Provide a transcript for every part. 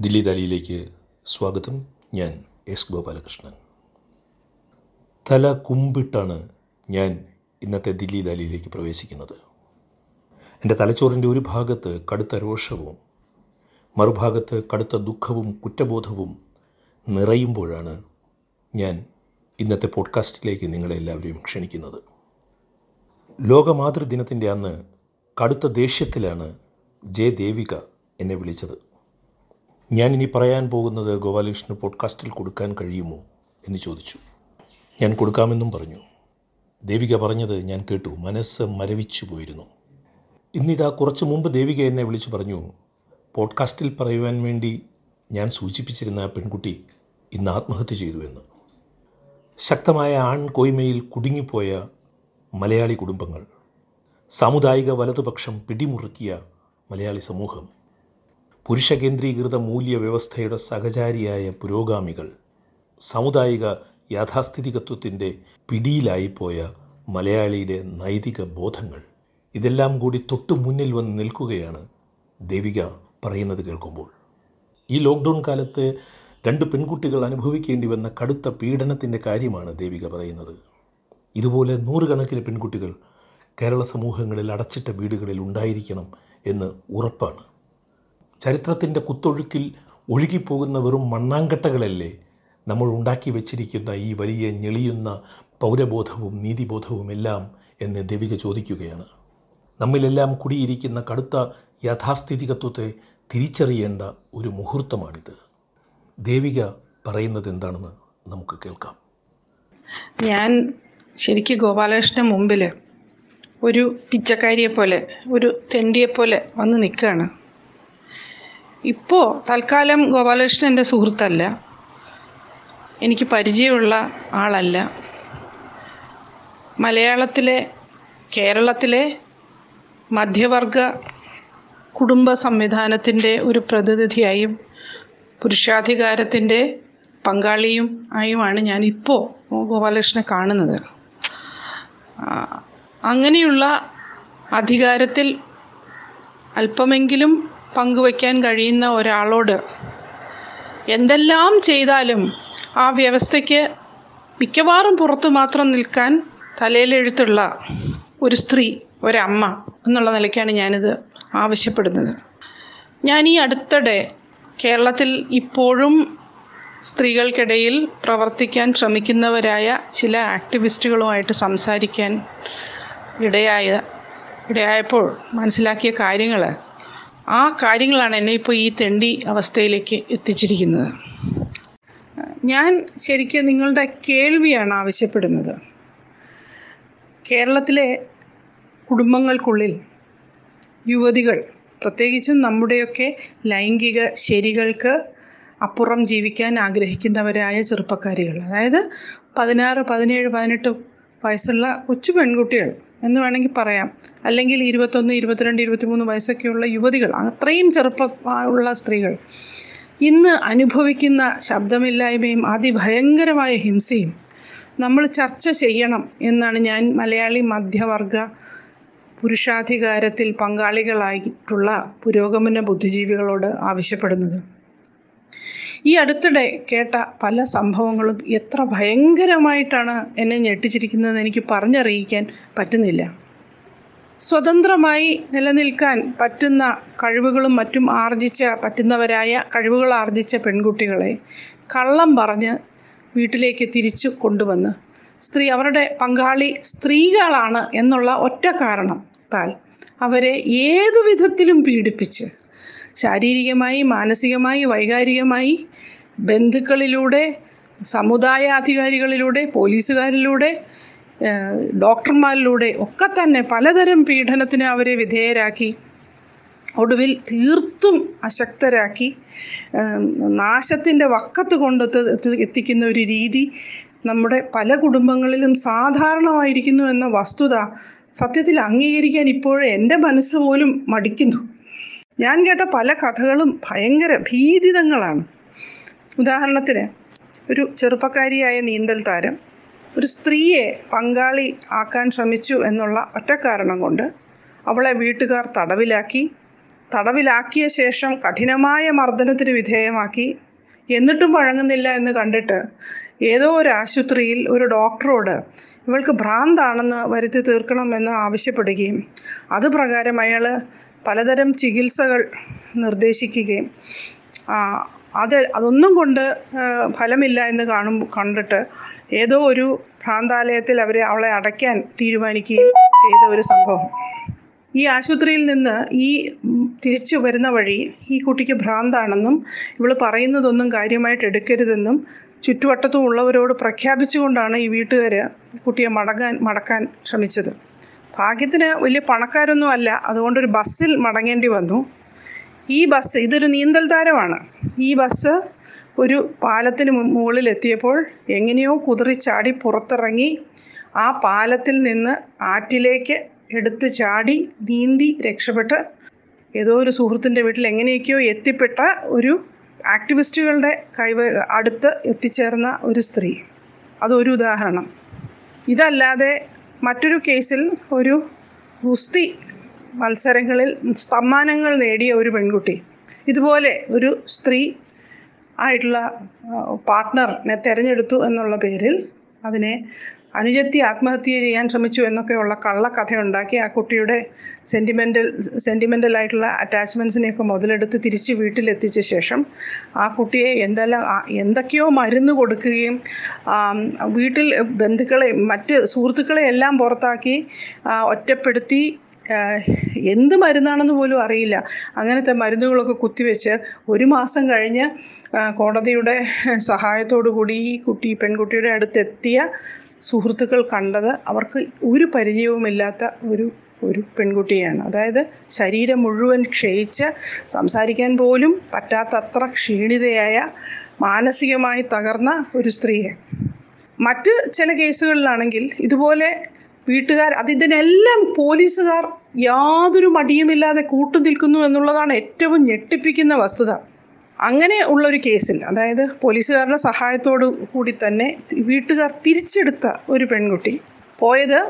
ദില്ലി ദാലിയിലേക്ക് സ്വാഗതം. ഞാൻ എസ് ഗോപാലകൃഷ്ണൻ. തല കുമ്പിട്ടാണ് ഞാൻ ഇന്നത്തെ ദില്ലി ദാലിയിലേക്ക് പ്രവേശിക്കുന്നത്. എന്റെ തലച്ചോറിന്റെ ഒരു ഭാഗത്ത് കടുത്ത രോഷവും മറുഭാഗത്ത് കടുത്ത ദുഃഖവും കുറ്റബോധവും നിറയുമ്പോഴാണ് ഞാൻ ഇന്നത്തെ പോഡ്കാസ്റ്റിലേക്ക് നിങ്ങളെ എല്ലാവരെയും ക്ഷണിക്കുന്നത്. ലോകമാതൃദിനത്തിന്റെ അന്ന് കടുത്ത ദേഷ്യത്തിലാണ് ജെ ദേവിക എന്നെ വിളിച്ചത്. ഞാനിനി പറയാൻ പോകുന്നത് ഗോപാലകൃഷ്ണന് പോഡ്കാസ്റ്റിൽ കൊടുക്കാൻ കഴിയുമോ എന്ന് ചോദിച്ചു. ഞാൻ കൊടുക്കാമെന്നും പറഞ്ഞു. ദേവിക പറഞ്ഞത് ഞാൻ കേട്ടു. മനസ്സ് മരവിച്ചു പോയിരുന്നു. ഇന്നിതാ കുറച്ച് മുമ്പ് ദേവിക എന്നെ വിളിച്ചു പറഞ്ഞു പോഡ്കാസ്റ്റിൽ പറയുവാൻ വേണ്ടി ഞാൻ സൂചിപ്പിച്ചിരുന്ന പെൺകുട്ടി ഇന്ന് ആത്മഹത്യ ചെയ്തു എന്ന്. ശക്തമായ ആൺകോയ്മയിൽ കുടുങ്ങിപ്പോയ മലയാളി കുടുംബങ്ങൾ സാമുദായിക വലതുപക്ഷം പിടിമുറുക്കിയ മലയാളി സമൂഹം പുരുഷ കേന്ദ്രീകൃത മൂല്യ വ്യവസ്ഥയുടെ സഹചാരിയായ പുരോഗാമികൾ സാമുദായിക യാഥാസ്ഥിതികത്വത്തിന്റെ പിടിയിലായിപ്പോയ മലയാളിയുടെ നൈതിക ബോധങ്ങൾ ഇതെല്ലാം കൂടി തൊട്ടു മുന്നിൽ വന്ന് നിൽക്കുകയാണ് ദേവിക പറയുന്നത് കേൾക്കുമ്പോൾ. ഈ ലോക്ക്ഡൗൺ കാലത്ത് രണ്ട് പെൺകുട്ടികൾ അനുഭവിക്കേണ്ടി വന്ന കടുത്ത പീഡനത്തിന്റെ കാര്യമാണ് ദേവിക പറയുന്നത്. ഇതുപോലെ നൂറുകണക്കിന് പെൺകുട്ടികൾ കേരള സമൂഹങ്ങളിൽ അടച്ചിട്ട വീടുകളിൽ ഉണ്ടായിരിക്കണം എന്ന് ഉറപ്പാണ്. ചരിത്രത്തിന്റെ കുത്തൊഴുക്കിൽ ഒഴുകിപ്പോകുന്ന വെറും മണ്ണാങ്കട്ടകളല്ലേ? നമ്മൾ ഉണ്ടാക്കി വച്ചിരിക്കുന്ന ഈ വലിയ ഞെളിയുന്ന പൗരബോധവും നീതിബോധവും എല്ലാം എന്ന് ദേവിക ചോദിക്കുകയാണ്. നമ്മിലെല്ലാം കുടിയിരിക്കുന്ന കടുത്ത യാഥാസ്ഥിതികത്വത്തെ തിരിച്ചറിയേണ്ട ഒരു മുഹൂർത്തമാണിത്. ദേവിക പറയുന്നത് എന്താണെന്ന് നമുക്ക് കേൾക്കാം. ഞാൻ ശരിക്കും ഗോപാലകൃഷ്ണൻ മുമ്പിൽ ഒരു പിച്ചക്കാരിയെ പോലെ ഒരു തെണ്ടിയെ പോലെ വന്ന് നിൽക്കുകയാണ്. ഇപ്പോൾ തൽക്കാലം ഗോപാലകൃഷ്ണൻ എന്റെ സുഹൃത്തല്ല. എനിക്ക് പരിചയമുള്ള ആളല്ല. മലയാളത്തിലെ കേരളത്തിലെ മധ്യവർഗ കുടുംബ സംവിധാനത്തിന്റെ ഒരു പ്രതിനിധിയായും പുരുഷാധികാരത്തിന്റെ പങ്കാളിയും ആയുമാണ് ഞാനിപ്പോൾ ഗോപാലകൃഷ്ണനെ കാണുന്നത്. അങ്ങനെയുള്ള അധികാരത്തിൽ അല്പമെങ്കിലും പങ്കുവയ്ക്കാൻ കഴിയുന്ന ഒരാളോട് എന്തെല്ലാം ചെയ്താലും ആ വ്യവസ്ഥയ്ക്ക് മിക്കവാറും പുറത്തു മാത്രം നിൽക്കാൻ തലയിലെഴുത്തുള്ള ഒരു സ്ത്രീ ഒരമ്മ എന്നുള്ള നിലയ്ക്കാണ് ഞാനിത് ആവശ്യപ്പെടുന്നത്. ഞാൻ ഈ അടുത്തിടെ കേരളത്തിൽ ഇപ്പോഴും സ്ത്രീകൾക്കിടയിൽ പ്രവർത്തിക്കാൻ ശ്രമിക്കുന്നവരായ ചില ആക്ടിവിസ്റ്റുകളുമായിട്ട് സംസാരിക്കാൻ ഇടയായ ഇടയായപ്പോൾ മനസ്സിലാക്കിയ കാര്യങ്ങൾ ആ കാര്യങ്ങളാണ് എന്നെ ഇപ്പോൾ ഈ തെണ്ടി അവസ്ഥയിലേക്ക് എത്തിച്ചിരിക്കുന്നത്. ഞാൻ ശരിക്കും നിങ്ങളുടെ കേൾവിയാണ് ആവശ്യപ്പെടുന്നത്. കേരളത്തിലെ കുടുംബങ്ങൾക്കുള്ളിൽ യുവതികൾ പ്രത്യേകിച്ചും നമ്മുടെയൊക്കെ ലൈംഗിക ശരികൾക്ക് അപ്പുറം ജീവിക്കാൻ ആഗ്രഹിക്കുന്നവരായ ചെറുപ്പക്കാരികൾ അതായത് പതിനാറ് പതിനേഴ് പതിനെട്ട് വയസ്സുള്ള കൊച്ചു പെൺകുട്ടികൾ എന്ന് വേണമെങ്കിൽ പറയാം. അല്ലെങ്കിൽ ഇരുപത്തൊന്ന് ഇരുപത്തിരണ്ട് ഇരുപത്തിമൂന്ന് വയസ്സൊക്കെയുള്ള യുവതികൾ അത്രയും ചെറുപ്പ ഉള്ള സ്ത്രീകൾ ഇന്ന് അനുഭവിക്കുന്ന ശബ്ദമില്ലായ്മയും അതിഭയങ്കരമായ ഹിംസയും നമ്മൾ ചർച്ച ചെയ്യണം എന്നാണ് ഞാൻ മലയാളി മധ്യവർഗ പുരുഷാധികാരത്തിൽ പങ്കാളികളായിട്ടുള്ള പുരോഗമന ബുദ്ധിജീവികളോട് ആവശ്യപ്പെടുന്നത്. ഈ അടുത്തിടെ കേട്ട പല സംഭവങ്ങളും എത്ര ഭയങ്കരമായിട്ടാണ് എന്നെ ഞെട്ടിച്ചിരിക്കുന്നതെന്ന് എനിക്ക് പറഞ്ഞറിയിക്കാൻ പറ്റുന്നില്ല. സ്വതന്ത്രമായി നിലനിൽക്കാൻ പറ്റുന്ന കഴിവുകളും മറ്റും ആർജിച്ച പറ്റുന്നവരായ കഴിവുകൾ ആർജിച്ച പെൺകുട്ടികളെ കള്ളം പറഞ്ഞ് വീട്ടിലേക്ക് തിരിച്ചു കൊണ്ടുവന്ന് സ്ത്രീ അവരുടെ പങ്കാളി സ്ത്രീകളാണ് എന്നുള്ള ഒറ്റ കാരണത്താൽ അവരെ ഏതു വിധത്തിലും പീഡിപ്പിച്ച് ശാരീരികമായി മാനസികമായി വൈകാരികമായി ബന്ധുക്കളിലൂടെ സമുദായാധികാരികളിലൂടെ പോലീസുകാരിലൂടെ ഡോക്ടർമാരിലൂടെ ഒക്കെ തന്നെ പലതരം പീഡനത്തിന് അവരെ വിധേയരാക്കി ഒടുവിൽ തീർത്തും അശക്തരാക്കി നാശത്തിന്റെ വക്കത്ത് കൊണ്ട് എത്തിക്കുന്ന ഒരു രീതി നമ്മുടെ പല കുടുംബങ്ങളിലും സാധാരണമായിരിക്കുന്നു എന്ന വസ്തുത സത്യത്തിൽ അംഗീകരിക്കാൻ ഇപ്പോഴും എന്റെ മനസ്സ് പോലും മടിക്കുന്നു. ഞാൻ കേട്ട പല കഥകളും ഭയങ്കര ഭീതിതങ്ങളാണ്. ഉദാഹരണത്തിന് ഒരു ചെറുപ്പക്കാരിയായ നീന്തൽ താരം ഒരു സ്ത്രീയെ പങ്കാളി ആക്കാൻ ശ്രമിച്ചു എന്നുള്ള ഒറ്റ കാരണം കൊണ്ട് അവളെ വീട്ടുകാർ തടവിലാക്കി തടവിലാക്കിയ ശേഷം കഠിനമായ മർദ്ദനത്തിന് വിധേയമാക്കി എന്നിട്ടും വഴങ്ങുന്നില്ല എന്ന് കണ്ടിട്ട് ഏതോ ഒരു ആശുപത്രിയിൽ ഒരു ഡോക്ടറോട് ഇവൾക്ക് ഭ്രാന്താണെന്ന് വരുത്തി തീർക്കണമെന്ന് ആവശ്യപ്പെടുകയും അത് പ്രകാരം അയാൾ പലതരം ചികിത്സകൾ നിർദ്ദേശിക്കുകയും അത് അതൊന്നും കൊണ്ട് ഫലമില്ല എന്ന് കാണും കണ്ടിട്ട് ഏതോ ഒരു ഭ്രാന്താലയത്തിൽ അവരെ അവളെ അടയ്ക്കാൻ തീരുമാനിക്കുകയും ചെയ്ത ഒരു സംഭവം. ഈ ആശുപത്രിയിൽ നിന്ന് ഈ തിരിച്ചു വരുന്ന വഴി ഈ കുട്ടിക്ക് ഭ്രാന്താണെന്നും ഇവൾ പറയുന്നതൊന്നും കാര്യമായിട്ട് എടുക്കരുതെന്നും ചുറ്റുവട്ടത്തും ഉള്ളവരോട് പ്രഖ്യാപിച്ചുകൊണ്ടാണ് ഈ വീട്ടുകാർ കുട്ടിയെ മടങ്ങാൻ മടക്കാൻ ശ്രമിച്ചത്. ഭാഗ്യത്തിന് വലിയ പണക്കാരൊന്നും അല്ല. അതുകൊണ്ടൊരു ബസ്സിൽ മടങ്ങേണ്ടി വന്നു. ഈ ബസ് ഇതൊരു നീന്തൽ താരമാണ്. ഈ ബസ് ഒരു പാലത്തിന് മുകളിൽ എത്തിയപ്പോൾ എങ്ങനെയോ കുതിറി ചാടി പുറത്തിറങ്ങി ആ പാലത്തിൽ നിന്ന് ആറ്റിലേക്ക് എടുത്ത് ചാടി നീന്തി രക്ഷപ്പെട്ട് ഏതോ ഒരു സുഹൃത്തിന്റെ വീട്ടിൽ എങ്ങനെയൊക്കെയോ എത്തിപ്പെട്ട ഒരു ആക്ടിവിസ്റ്റുകളുടെ കൈവ അടുത്ത് എത്തിച്ചേർന്ന ഒരു സ്ത്രീ. അതൊരു ഉദാഹരണം. ഇതല്ലാതെ മറ്റൊരു കേസിൽ ഒരു ഗുസ്തി മത്സരങ്ങളിൽ സമ്മാനങ്ങൾ നേടിയ ഒരു പെൺകുട്ടി. ഇതുപോലെ ഒരു സ്ത്രീ ആയിട്ടുള്ള പാർട്ട്ണറിനെ തിരഞ്ഞെടുത്തു എന്നുള്ള പേരിൽ അതിനെ അനുജത്തി ആത്മഹത്യ ചെയ്യാൻ ശ്രമിച്ചു എന്നൊക്കെയുള്ള കള്ളക്കഥ ഉണ്ടാക്കി ആ കുട്ടിയുടെ സെന്റിമെന്റൽ സെന്റിമെന്റലായിട്ടുള്ള അറ്റാച്ച്മെന്റ്സിനെയൊക്കെ മുതലെടുത്ത് തിരിച്ച് വീട്ടിലെത്തിച്ച ശേഷം ആ കുട്ടിയെ എന്തെല്ലാം എന്തൊക്കെയോ മരുന്ന് കൊടുക്കുകയും വീട്ടിൽ ബന്ധുക്കളെ മറ്റ് സുഹൃത്തുക്കളെ എല്ലാം പുറത്താക്കി ഒറ്റപ്പെടുത്തി എന്ത് മരുന്നാണെന്ന് പോലും അറിയില്ല. അങ്ങനത്തെ മരുന്നുകളൊക്കെ കുത്തിവെച്ച് ഒരു മാസം കഴിഞ്ഞ് കോടതിയുടെ സഹായത്തോടു കൂടി ഈ കുട്ടി പെൺകുട്ടിയുടെ അടുത്തെത്തിയ സുഹൃത്തുക്കൾ കണ്ടത് അവർക്ക് ഒരു പരിചയവുമില്ലാത്ത ഒരു ഒരു പെൺകുട്ടിയാണ്. അതായത് ശരീരം മുഴുവൻ ക്ഷയിച്ച് സംസാരിക്കാൻ പോലും പറ്റാത്തത്ര ക്ഷീണിതയായ മാനസികമായി തകർന്ന ഒരു സ്ത്രീയെ. മറ്റ് ചില കേസുകളിലാണെങ്കിൽ ഇതുപോലെ വീട്ടുകാർ അത് പോലീസുകാർ യാതൊരു മടിയുമില്ലാതെ കൂട്ടുനിൽക്കുന്നു എന്നുള്ളതാണ് ഏറ്റവും ഞെട്ടിപ്പിക്കുന്ന വസ്തുത. അങ്ങനെ ഉള്ളൊരു കേസിൽ അതായത് പോലീസുകാരുടെ സഹായത്തോടു കൂടി തന്നെ വീട്ടുകാർ തിരിച്ചെടുത്ത ഒരു പെൺകുട്ടി പോയത്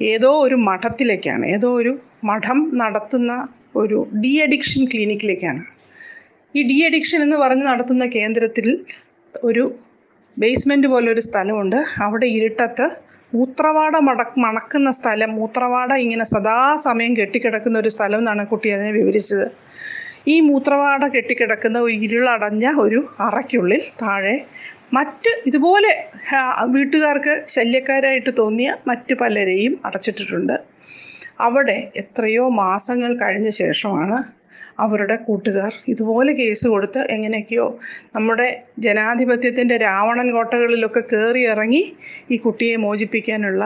ഏതോ ഒരു മഠത്തിലേക്കാണ്. ഏതോ ഒരു മഠം നടത്തുന്ന ഒരു ഡി അഡിക്ഷൻ ക്ലിനിക്കിലേക്കാണ്. ഈ ഡി അഡിക്ഷൻ എന്ന് പറഞ്ഞ് നടത്തുന്ന കേന്ദ്രത്തിൽ ഒരു ബേസ്മെന്റ് ഒരു സ്ഥലമുണ്ട്. അവിടെ ഇരുട്ടത്ത് മൂത്രവാട മട മണക്കുന്ന സ്ഥലം മൂത്രവാട ഇങ്ങനെ സദാസമയം കെട്ടിക്കിടക്കുന്ന ഒരു സ്ഥലം എന്നാണ് കുട്ടി അതിനെ വിവരിച്ചത്. ഈ മൂത്രവാട കെട്ടിക്കിടക്കുന്ന ഒരു ഇരുളടഞ്ഞ ഒരു അറയ്ക്കുള്ളിൽ താഴെ മറ്റ് ഇതുപോലെ വീട്ടുകാർക്ക് ശല്യക്കാരായിട്ട് തോന്നിയ മറ്റ് പലരെയും അടച്ചിട്ടിട്ടുണ്ട്. അവിടെ എത്രയോ മാസങ്ങൾ കഴിഞ്ഞ ശേഷമാണ് അവരുടെ കൂട്ടുകാർ ഇതുപോലെ കേസ് കൊടുത്ത് എങ്ങനെയൊക്കെയോ നമ്മുടെ ജനാധിപത്യത്തിന്റെ രാവണൻ കോട്ടകളിലൊക്കെ കയറി ഇറങ്ങി ഈ കുട്ടിയെ മോചിപ്പിക്കാനുള്ള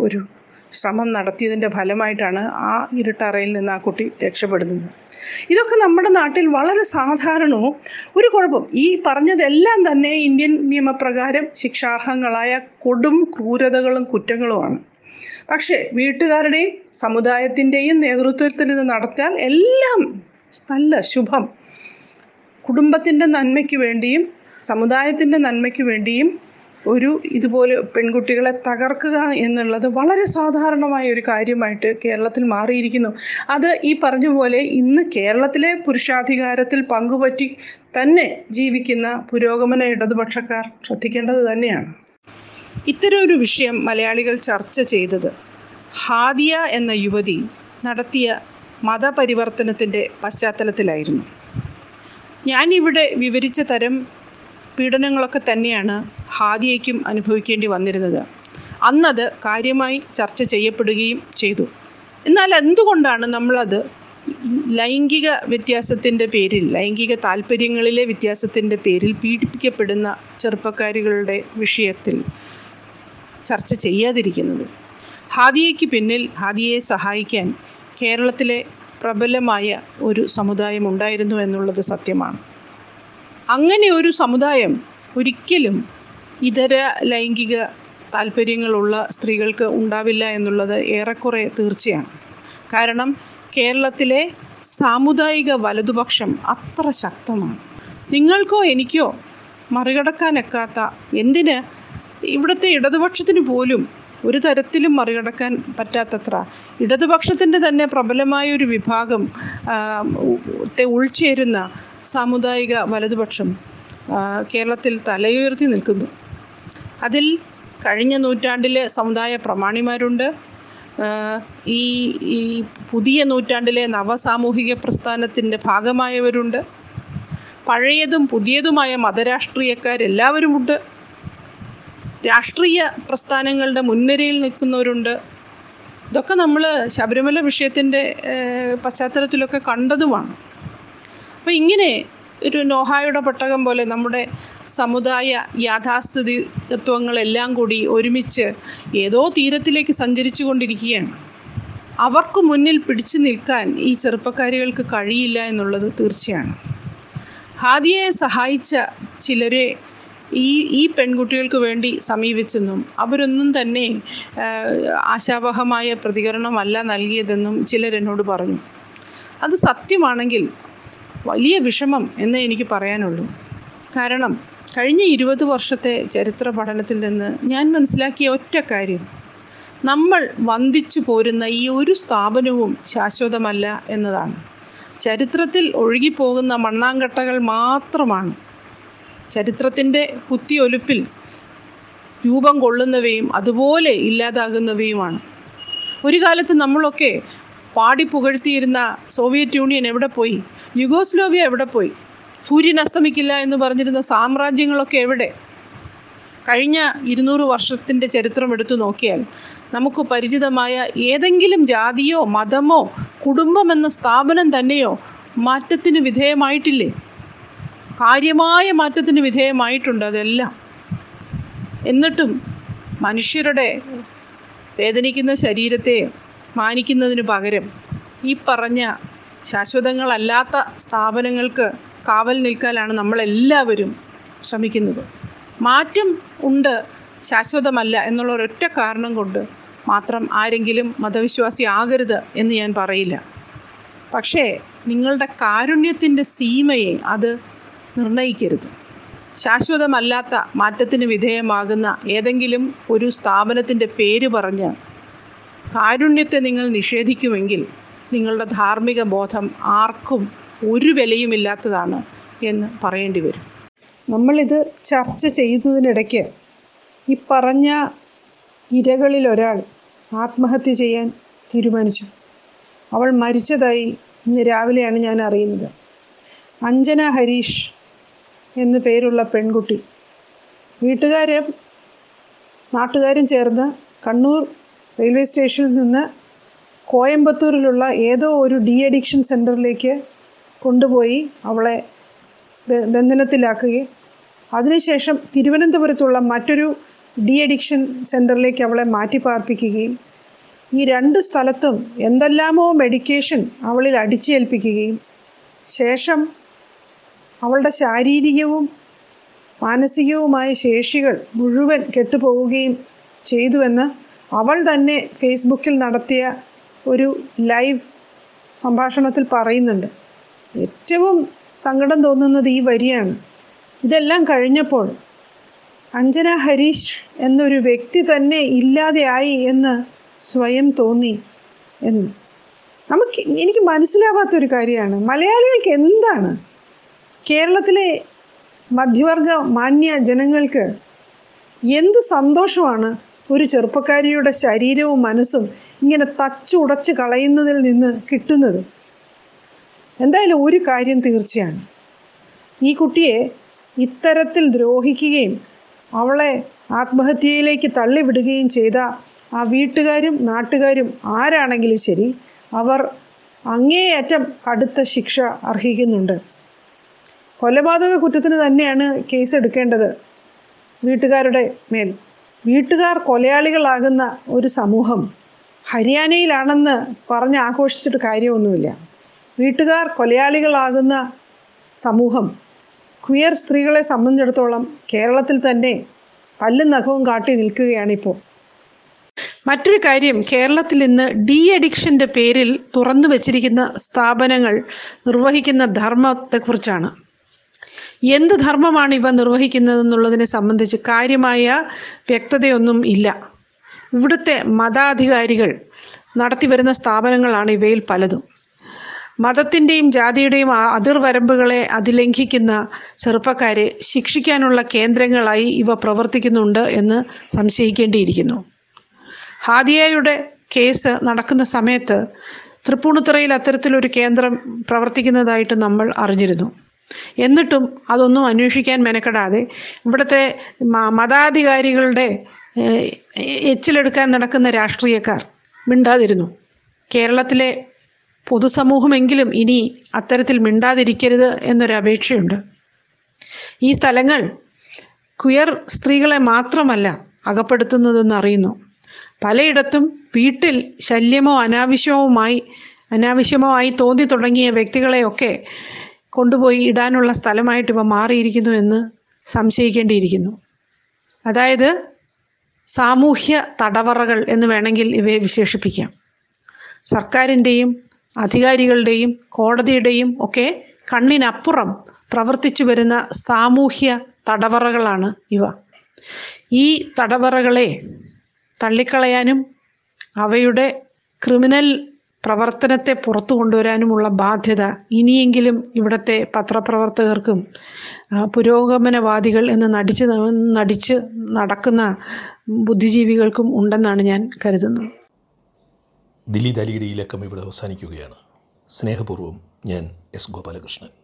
ഒരു ശ്രമം നടത്തിയതിന്റെ ഫലമായിട്ടാണ് ആ ഇരുട്ടറയിൽ നിന്ന് ആ കുട്ടി രക്ഷപ്പെടുന്നത്. ഇതൊക്കെ നമ്മുടെ നാട്ടിൽ വളരെ സാധാരണവും ഒരു കുഴപ്പം. ഈ പറഞ്ഞതെല്ലാം തന്നെ ഇന്ത്യൻ നിയമപ്രകാരം ശിക്ഷാർഹങ്ങളായ കൊടും ക്രൂരതകളും കുറ്റങ്ങളുമാണ്. പക്ഷേ വീട്ടുകാരുടെയും സമുദായത്തിന്റെയും നേതൃത്വത്തിൽ ഇത് നടത്തിയാൽ എല്ലാം നല്ല ശുഭം. കുടുംബത്തിന്റെ നന്മയ്ക്ക് വേണ്ടിയും സമുദായത്തിന്റെ നന്മയ്ക്ക് വേണ്ടിയും ഒരു ഇതുപോലെ പെൺകുട്ടികളെ തകർക്കുക എന്നുള്ളത് വളരെ സാധാരണമായ ഒരു കാര്യമായിട്ട് കേരളത്തിൽ മാറിയിരിക്കുന്നു. അത് ഈ പറഞ്ഞ പോലെ ഇന്ന് കേരളത്തിലെ പുരുഷാധികാരത്തിൽ പങ്കുപറ്റി തന്നെ ജീവിക്കുന്ന പുരോഗമന ഇടതുപക്ഷക്കാർ ശ്രദ്ധിക്കേണ്ടത് തന്നെയാണ്. ഇത്തരം ഒരു വിഷയം മലയാളികൾ ചർച്ച ചെയ്തത് ഹാദിയ എന്ന യുവതി നടത്തിയ മതപരിവർത്തനത്തിന്റെ പശ്ചാത്തലത്തിലായിരുന്നു. ഞാനിവിടെ വിവരിച്ച തരം പീഡനങ്ങളൊക്കെ തന്നെയാണ് ഹാദിയയ്ക്കും അനുഭവിക്കേണ്ടി വന്നിരുന്നത്. അന്നത് കാര്യമായി ചർച്ച ചെയ്യപ്പെടുകയും ചെയ്തു. എന്നാൽ എന്തുകൊണ്ടാണ് നമ്മളത് ലൈംഗിക വ്യത്യാസത്തിന്റെ പേരിൽ ലൈംഗിക താല്പര്യങ്ങളിലെ വ്യത്യാസത്തിന്റെ പേരിൽ പീഡിപ്പിക്കപ്പെടുന്ന ചെറുപ്പക്കാരികളുടെ വിഷയത്തിൽ ചർച്ച ചെയ്യാതിരിക്കുന്നത്? ഹാദിയയ്ക്ക് പിന്നിൽ ഹാദിയയെ സഹായിക്കാൻ കേരളത്തിലെ പ്രബലമായ ഒരു സമുദായം ഉണ്ടായിരുന്നു എന്നുള്ളത് സത്യമാണ്. അങ്ങനെ ഒരു സമുദായം ഒരിക്കലും ഇതര ലൈംഗിക താല്പര്യങ്ങളുള്ള സ്ത്രീകൾക്ക് ഉണ്ടാവില്ല എന്നുള്ളത് ഏറെക്കുറെ തീർച്ചയാണ്. കാരണം കേരളത്തിലെ സാമുദായിക വലതുപക്ഷം അത്ര ശക്തമാണ്. നിങ്ങൾക്കോ എനിക്കോ മറികടക്കാനൊക്കാത്ത എന്തിന് ഇവിടുത്തെ ഇടതുപക്ഷത്തിന് പോലും ഒരു തരത്തിലും മറികടക്കാൻ പറ്റാത്തത്ര. ഇടതുപക്ഷത്തിന്റെ തന്നെ പ്രബലമായ ഒരു വിഭാഗം ഉൾച്ചേരുന്ന സാമുദായിക വലതുപക്ഷം കേരളത്തിൽ തലയുയർത്തി നിൽക്കുന്നു. അതിൽ കഴിഞ്ഞ നൂറ്റാണ്ടിലെ സമുദായ പ്രമാണിമാരുണ്ട്. ഈ ഈ പുതിയ നൂറ്റാണ്ടിലെ നവസാമൂഹിക പ്രസ്ഥാനത്തിന്റെ ഭാഗമായവരുണ്ട്. പഴയതും പുതിയതുമായ മതരാഷ്ട്രീയക്കാരെല്ലാവരുമുണ്ട്. രാഷ്ട്രീയ പ്രസ്ഥാനങ്ങളുടെ മുൻനിരയിൽ നിൽക്കുന്നവരുണ്ട്. ഇതൊക്കെ നമ്മൾ ശബരിമല വിഷയത്തിന്റെ പശ്ചാത്തലത്തിലൊക്കെ കണ്ടതുമാണ്. അപ്പോൾ ഇങ്ങനെ ഒരു നോഹായുടെ പെട്ടകം പോലെ നമ്മുടെ സമുദായ യാഥാസ്ഥിതിത്വങ്ങളെല്ലാം കൂടി ഒരുമിച്ച് ഏതോ തീരത്തിലേക്ക് സഞ്ചരിച്ചു കൊണ്ടിരിക്കുകയാണ്. അവർക്ക് മുന്നിൽ പിടിച്ചു നിൽക്കാൻ ഈ ചെറുപ്പക്കാരികൾക്ക് കഴിയില്ല എന്നുള്ളത് തീർച്ചയാണ്. ഹാദിയെ സഹായിച്ച ചിലരെ ഈ ഈ പെൺകുട്ടികൾക്ക് വേണ്ടി സമീപിച്ചെന്നും അവരൊന്നും തന്നെ ആശാവഹമായ പ്രതികരണമല്ല നൽകിയതെന്നും ചിലരെന്നോട് പറഞ്ഞു. അത് സത്യമാണെങ്കിൽ വലിയ വിഷമം എന്നേ എനിക്ക് പറയാനുള്ളൂ. കാരണം കഴിഞ്ഞ ഇരുപത് വർഷത്തെ ചരിത്ര പഠനത്തിൽ നിന്ന് ഞാൻ മനസ്സിലാക്കിയ ഒറ്റ കാര്യം. നമ്മൾ വന്ദിച്ചു പോരുന്ന ഈ ഒരു സ്ഥാപനവും ശാശ്വതമല്ല എന്നതാണ്. ചരിത്രത്തിൽ ഒഴുകിപ്പോകുന്ന മണ്ണാങ്കട്ടകൾ മാത്രമാണ്. ചരിത്രത്തിന്റെ കുത്തിയൊലുപ്പിൽ രൂപം കൊള്ളുന്നവയും അതുപോലെ ഇല്ലാതാകുന്നവയുമാണ്. ഒരു കാലത്ത് നമ്മളൊക്കെ പാടി പുകഴ്ത്തിയിരുന്ന സോവിയറ്റ് യൂണിയൻ എവിടെ പോയി? യുഗോസ്ലോവിയ എവിടെ പോയി? സൂര്യൻ അസ്തമിക്കില്ല എന്ന് പറഞ്ഞിരുന്ന സാമ്രാജ്യങ്ങളൊക്കെ എവിടെ? കഴിഞ്ഞ ഇരുന്നൂറ് വർഷത്തിന്റെ ചരിത്രം എടുത്തു നോക്കിയാൽ നമുക്ക് പരിചിതമായ ഏതെങ്കിലും ജാതിയോ മതമോ കുടുംബമെന്ന സ്ഥാപനം തന്നെയോ മാറ്റത്തിന് വിധേയമായിട്ടില്ലേ? കാര്യമായ മാറ്റത്തിന് വിധേയമായിട്ടുണ്ട് അതെല്ലാം. എന്നിട്ടും മനുഷ്യരുടെ വേദനിക്കുന്ന ശരീരത്തെ മാനിക്കുന്നതിന് പകരം ഈ പറഞ്ഞ ശാശ്വതങ്ങളല്ലാത്ത സ്ഥാപനങ്ങൾക്ക് കാവൽ നിൽക്കാനാണ് നമ്മളെല്ലാവരും ശ്രമിക്കുന്നത്. മാറ്റം ഉണ്ട് ശാശ്വതമല്ല എന്നുള്ള ഒരൊറ്റ കാരണം കൊണ്ട് മാത്രം ആരെങ്കിലും മതവിശ്വാസി ആകരുത് എന്ന് ഞാൻ പറയില്ല. പക്ഷേ നിങ്ങളുടെ കാരുണ്യത്തിന്റെ സീമയെ അത് നിർണയിക്കരുത്. ശാശ്വതമല്ലാത്ത മാറ്റത്തിന് വിധേയമാകുന്ന ഏതെങ്കിലും ഒരു സ്ഥാപനത്തിന്റെ പേര് പറഞ്ഞ് കാരുണ്യത്തെ നിങ്ങൾ നിഷേധിക്കുമെങ്കിൽ നിങ്ങളുടെ ധാർമ്മിക ബോധം ആർക്കും ഒരു വിലയുമില്ലാത്തതാണ് എന്ന് പറയേണ്ടി വരും. നമ്മളിത് ചർച്ച ചെയ്യുന്നതിനിടയ്ക്ക് ഈ പറഞ്ഞ ഇരകളിൽ ഒരാൾ ആത്മഹത്യ ചെയ്യാൻ തീരുമാനിച്ചു. അവൾ മരിച്ചതായി ഇന്ന് രാവിലെയാണ് ഞാൻ അറിയുന്നത്. അഞ്ജന ഹരീഷ് എന്നു പേരുള്ള പെൺകുട്ടി. വീട്ടുകാരും നാട്ടുകാരും ചേർന്ന് കണ്ണൂർ റെയിൽവേ സ്റ്റേഷനിൽ നിന്ന് കോയമ്പത്തൂരിലുള്ള ഏതോ ഒരു ഡി അഡിക്ഷൻ സെന്ററിലേക്ക് കൊണ്ടുപോയി അവളെ ബന്ധനത്തിലാക്കുകയും അതിനുശേഷം തിരുവനന്തപുരത്തുള്ള മറ്റൊരു ഡി അഡിക്ഷൻ സെന്ററിലേക്ക് അവളെ മാറ്റി പാർപ്പിക്കുകയും ഈ രണ്ട് സ്ഥലത്തും എന്തെല്ലാമോ മെഡിക്കേഷൻ അവളിൽ അടിച്ചേൽപ്പിക്കുകയും ശേഷം അവളുടെ ശാരീരികവും മാനസികവുമായ ശേഷികൾ മുഴുവൻ കെട്ടുപോവുകയും ചെയ്തുവെന്ന് അവൾ തന്നെ ഫേസ്ബുക്കിൽ നടത്തിയ ഒരു ലൈവ് സംഭാഷണത്തിൽ പറയുന്നുണ്ട്. ഏറ്റവും സങ്കടം തോന്നുന്നത് ഈ വരിയാണ്. ഇതെല്ലാം കഴിഞ്ഞപ്പോൾ അഞ്ജന ഹരീഷ് എന്നൊരു വ്യക്തി തന്നെ ഇല്ലാതെയായി എന്ന് സ്വയം തോന്നി എന്ന്. നമുക്ക് എനിക്ക് മനസ്സിലാവാത്തൊരു കാര്യമാണ്. മലയാളികൾക്ക് എന്താണ്? കേരളത്തിലെ മധ്യവർഗ മാന്യ ജനങ്ങൾക്ക് എന്ത് സന്തോഷമാണ് ഒരു ചെറുപ്പക്കാരിയുടെ ശരീരവും മനസ്സും ഇങ്ങനെ തച്ചുടച്ച് കളയുന്നതിൽ നിന്ന് കിട്ടുന്നത്? എന്തായാലും ഒരു കാര്യം തീർച്ചയാണ്. ഈ കുട്ടിയെ ഇത്തരത്തിൽ ദ്രോഹിക്കുകയും അവളെ ആത്മഹത്യയിലേക്ക് തള്ളിവിടുകയും ചെയ്ത ആ വീട്ടുകാരും നാട്ടുകാരും ആരാണെങ്കിലും ശരി അവർ അങ്ങേയറ്റം കടുത്ത ശിക്ഷ അർഹിക്കുന്നുണ്ട്. കൊലപാതക കുറ്റത്തിന് തന്നെയാണ് കേസ് എടുക്കേണ്ടത് വീട്ടുകാരുടെ മേൽ. വീട്ടുകാർ കൊലയാളികളാകുന്ന ഒരു സമൂഹം ഹരിയാനയിലാണെന്ന് പറഞ്ഞ് ആഘോഷിച്ചിട്ട് കാര്യമൊന്നുമില്ല. വീട്ടുകാർ കൊലയാളികളാകുന്ന സമൂഹം ക്വിയർ സ്ത്രീകളെ സംബന്ധിച്ചിടത്തോളം കേരളത്തിൽ തന്നെ പല്ലും നഖവും കാട്ടി നിൽക്കുകയാണിപ്പോൾ. മറ്റൊരു കാര്യം കേരളത്തിൽ ഇന്ന് ഡി അഡിക്ഷന്റെ പേരിൽ തുറന്നു വച്ചിരിക്കുന്ന സ്ഥാപനങ്ങൾ നിർവഹിക്കുന്ന ധർമ്മത്തെക്കുറിച്ചാണ്. എന്ത് ധർമ്മമാണ് ഇവ നിർവഹിക്കുന്നതെന്നുള്ളതിനെ സംബന്ധിച്ച് കാര്യമായ വ്യക്തതയൊന്നും ഇല്ല. ഇവിടുത്തെ മതാധികാരികൾ നടത്തിവരുന്ന സ്ഥാപനങ്ങളാണ് ഇവയിൽ പലതും. മതത്തിന്റെയും ജാതിയുടെയും അതിർവരമ്പുകളെ അതിലംഘിക്കുന്ന ചെറുപ്പക്കാരെ ശിക്ഷിക്കാനുള്ള കേന്ദ്രങ്ങളായി ഇവ പ്രവർത്തിക്കുന്നുണ്ട് എന്ന് സംശയിക്കേണ്ടിയിരിക്കുന്നു. ഹാദിയയുടെ കേസ് നടക്കുന്ന സമയത്ത് തൃപ്പൂണിത്തുറയിൽ അത്തരത്തിലൊരു കേന്ദ്രം പ്രവർത്തിക്കുന്നതായിട്ട് നമ്മൾ അറിഞ്ഞിരുന്നു. എന്നിട്ടും അതൊന്നും അന്വേഷിക്കാൻ മെനക്കെടാതെ ഇവിടുത്തെ മതാധികാരികളുടെ എച്ചിലെടുക്കാൻ നടക്കുന്ന രാഷ്ട്രീയക്കാർ മിണ്ടാതിരുന്നു. കേരളത്തിലെ പൊതുസമൂഹമെങ്കിലും ഇനി അത്തരത്തിൽ മിണ്ടാതിരിക്കരുത് എന്നൊരു അപേക്ഷയുണ്ട്. ഈ സ്ഥലങ്ങൾ ക്വിയർ സ്ത്രീകളെ മാത്രമല്ല അകപ്പെടുത്തുന്നതെന്ന് അറിയുന്നു. പലയിടത്തും വീട്ടിൽ ശല്യമോ അനാവശ്യവുമായി അനാവശ്യമോ ആയി തോന്നി തുടങ്ങിയ വ്യക്തികളെയൊക്കെ കൊണ്ടുപോയി ഇടാനുള്ള സ്ഥലമായിട്ട് ഇവ മാറിയിരിക്കുന്നു എന്ന് സംശയിക്കേണ്ടിയിരിക്കുന്നു. അതായത് സാമൂഹ്യ തടവറകൾ എന്ന് വേണമെങ്കിൽ ഇവയെ വിശേഷിപ്പിക്കാം. സർക്കാരിന്റെയും അധികാരികളുടെയും കോടതിയുടെയും ഒക്കെ കണ്ണിനപ്പുറം പ്രവർത്തിച്ചു വരുന്ന സാമൂഹ്യ തടവറകളാണ് ഇവ. ഈ തടവറകളെ തള്ളിക്കളയാനും അവയുടെ ക്രിമിനൽ പ്രവർത്തനത്തെ പുറത്തു കൊണ്ടുവരാനുമുള്ള ബാധ്യത ഇനിയെങ്കിലും ഇവിടുത്തെ പത്രപ്രവർത്തകർക്കും പുരോഗമനവാദികൾ എന്ന് നടിച്ച് നടിച്ച് നടക്കുന്ന ബുദ്ധിജീവികൾക്കും ഉണ്ടെന്നാണ് ഞാൻ കരുതുന്നത്. ദില്ലി ദാലിയുടെ ഈ ലക്കം ഇവിടെ അവസാനിക്കുകയാണ്. സ്നേഹപൂർവം ഞാൻ എസ് ഗോപാലകൃഷ്ണൻ.